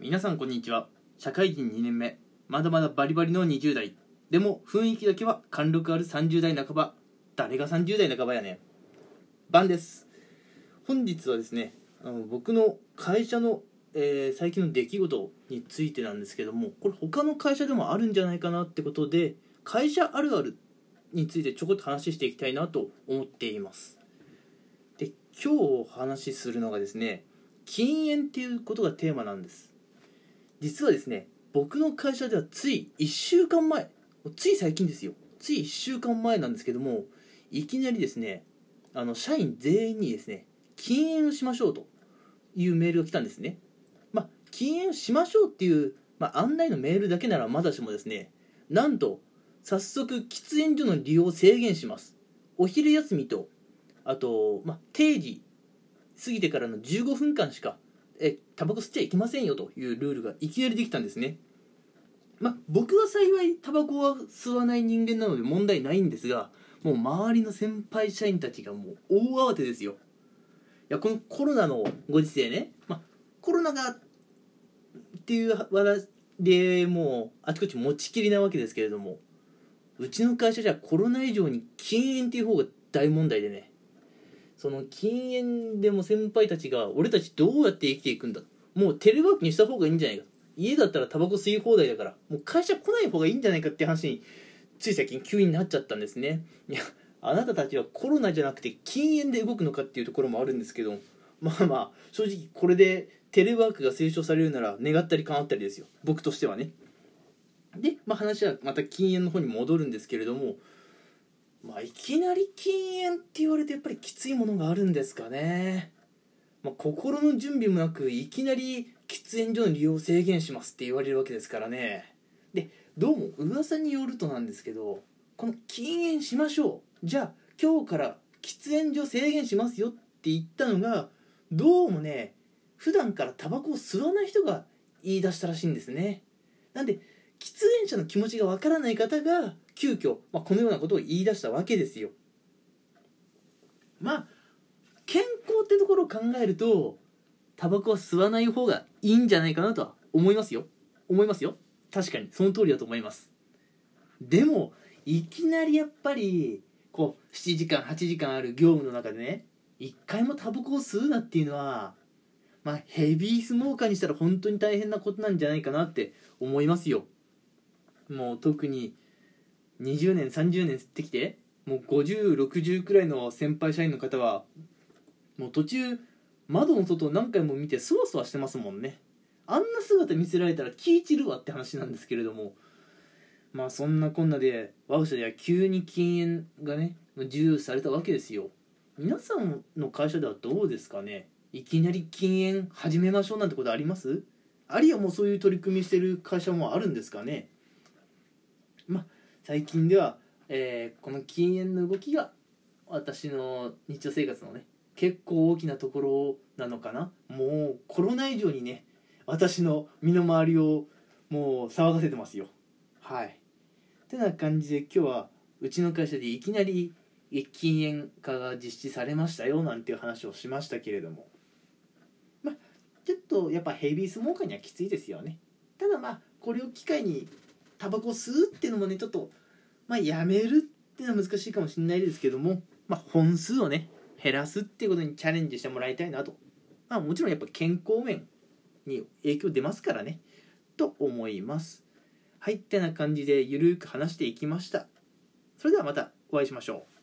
皆さんこんにちは。社会人2年目。まだまだバリバリの20代。でも雰囲気だけは貫禄ある30代半ば。誰が30代半ばやねん。バンです。本日はですねあの僕の会社の、えー最近の出来事についてなんですけどもこれ他の会社でもあるんじゃないかなってことで会社あるあるについてちょこっと話していきたいなと思っています。で今日お話しするのがですね禁煙っていうことがテーマなんです。実はですね僕の会社ではつい1週間前つい最近ですよ。つい1週間前なんですけどもいきなりですねあの社員全員にですね禁煙をしましょうというメールが来たんですね。まあ禁煙をしましょうっていう、まあ、案内のメールだけならまだしもですねなんと早速喫煙所の利用を制限します。お昼休みとあと、まあ、定時過ぎてからの15分間しかえタバコ吸っちゃいけませんよというルールがいきなりできたんですね。まあ僕は幸いタバコは吸わない人間なので問題ないんですがもう周りの先輩社員たちがもう大慌てですよ。いやこのコロナのご時世ね、まあ、コロナがっていう話でもうあちこち持ちきりなわけですけれどもうちの会社じゃコロナ以上に禁煙っていう方が大問題でね。その禁煙でも先輩たちが俺たちどうやって生きていくんだ。もうテレワークにした方がいいんじゃないか。家だったらタバコ吸い放題だから。もう会社来ない方がいいんじゃないかって話につい最近急になっちゃったんですね。いやあなたたちはコロナじゃなくて禁煙で動くのかっていうところもあるんですけど。まあまあ正直これでテレワークが推奨されるなら願ったり叶ったりですよ。僕としてはね。で、まあ、話はまた禁煙の方に戻るんですけれども。まあいきなり禁煙って言われてやっぱりきついものがあるんですかね、まあ、心の準備もなくいきなり喫煙所の利用を制限しますって言われるわけですからね。でどうも噂によるとなんですけどこの禁煙しましょう。じゃあ今日から喫煙所制限しますよって言ったのがどうもね普段からタバコを吸わない人が言い出したらしいんですね。なんで喫煙者の気持ちがわからない方が急遽、まあ、このようなことを言い出したわけですよ。まあ健康ってところを考えるとタバコは吸わない方がいいんじゃないかなとは思いますよ。思いますよ。確かにその通りだと思います。でもいきなりやっぱりこう7時間8時間ある業務の中でね一回もタバコを吸うなっていうのはまあヘビースモーカーにしたら本当に大変なことなんじゃないかなって思いますよ。もう特に20年30年吸ってきてもう5060くらいの先輩社員の方はもう途中窓の外を何回も見てそわそわしてますもんね。あんな姿見せられたら気散るわって話なんですけれども。まあそんなこんなで我が社では急に禁煙がね自由されたわけですよ。皆さんの会社ではどうですかね。いきなり禁煙始めましょうなんてことあります？あるいはもうそういう取り組みしてる会社もあるんですかね。まあ最近では、えーこの禁煙の動きが私の日常生活のね結構大きなところなのかな。もうコロナ以上にね私の身の回りをもう騒がせてますよ。はい。てな感じで今日はうちの会社でいきなり禁煙化が実施されましたよなんていう話をしましたけれども。まあちょっとやっぱヘビースモーカーにはきついですよね。ただまあこれを機会にタバコ吸うっていうのもねちょっとまあやめるっていうのは難しいかもしれないですけどもまあ本数をね減らすっていうことにチャレンジしてもらいたいなと。まあもちろんやっぱ健康面に影響出ますからね。と思います。はいってな感じでゆるく話していきました。それではまたお会いしましょう。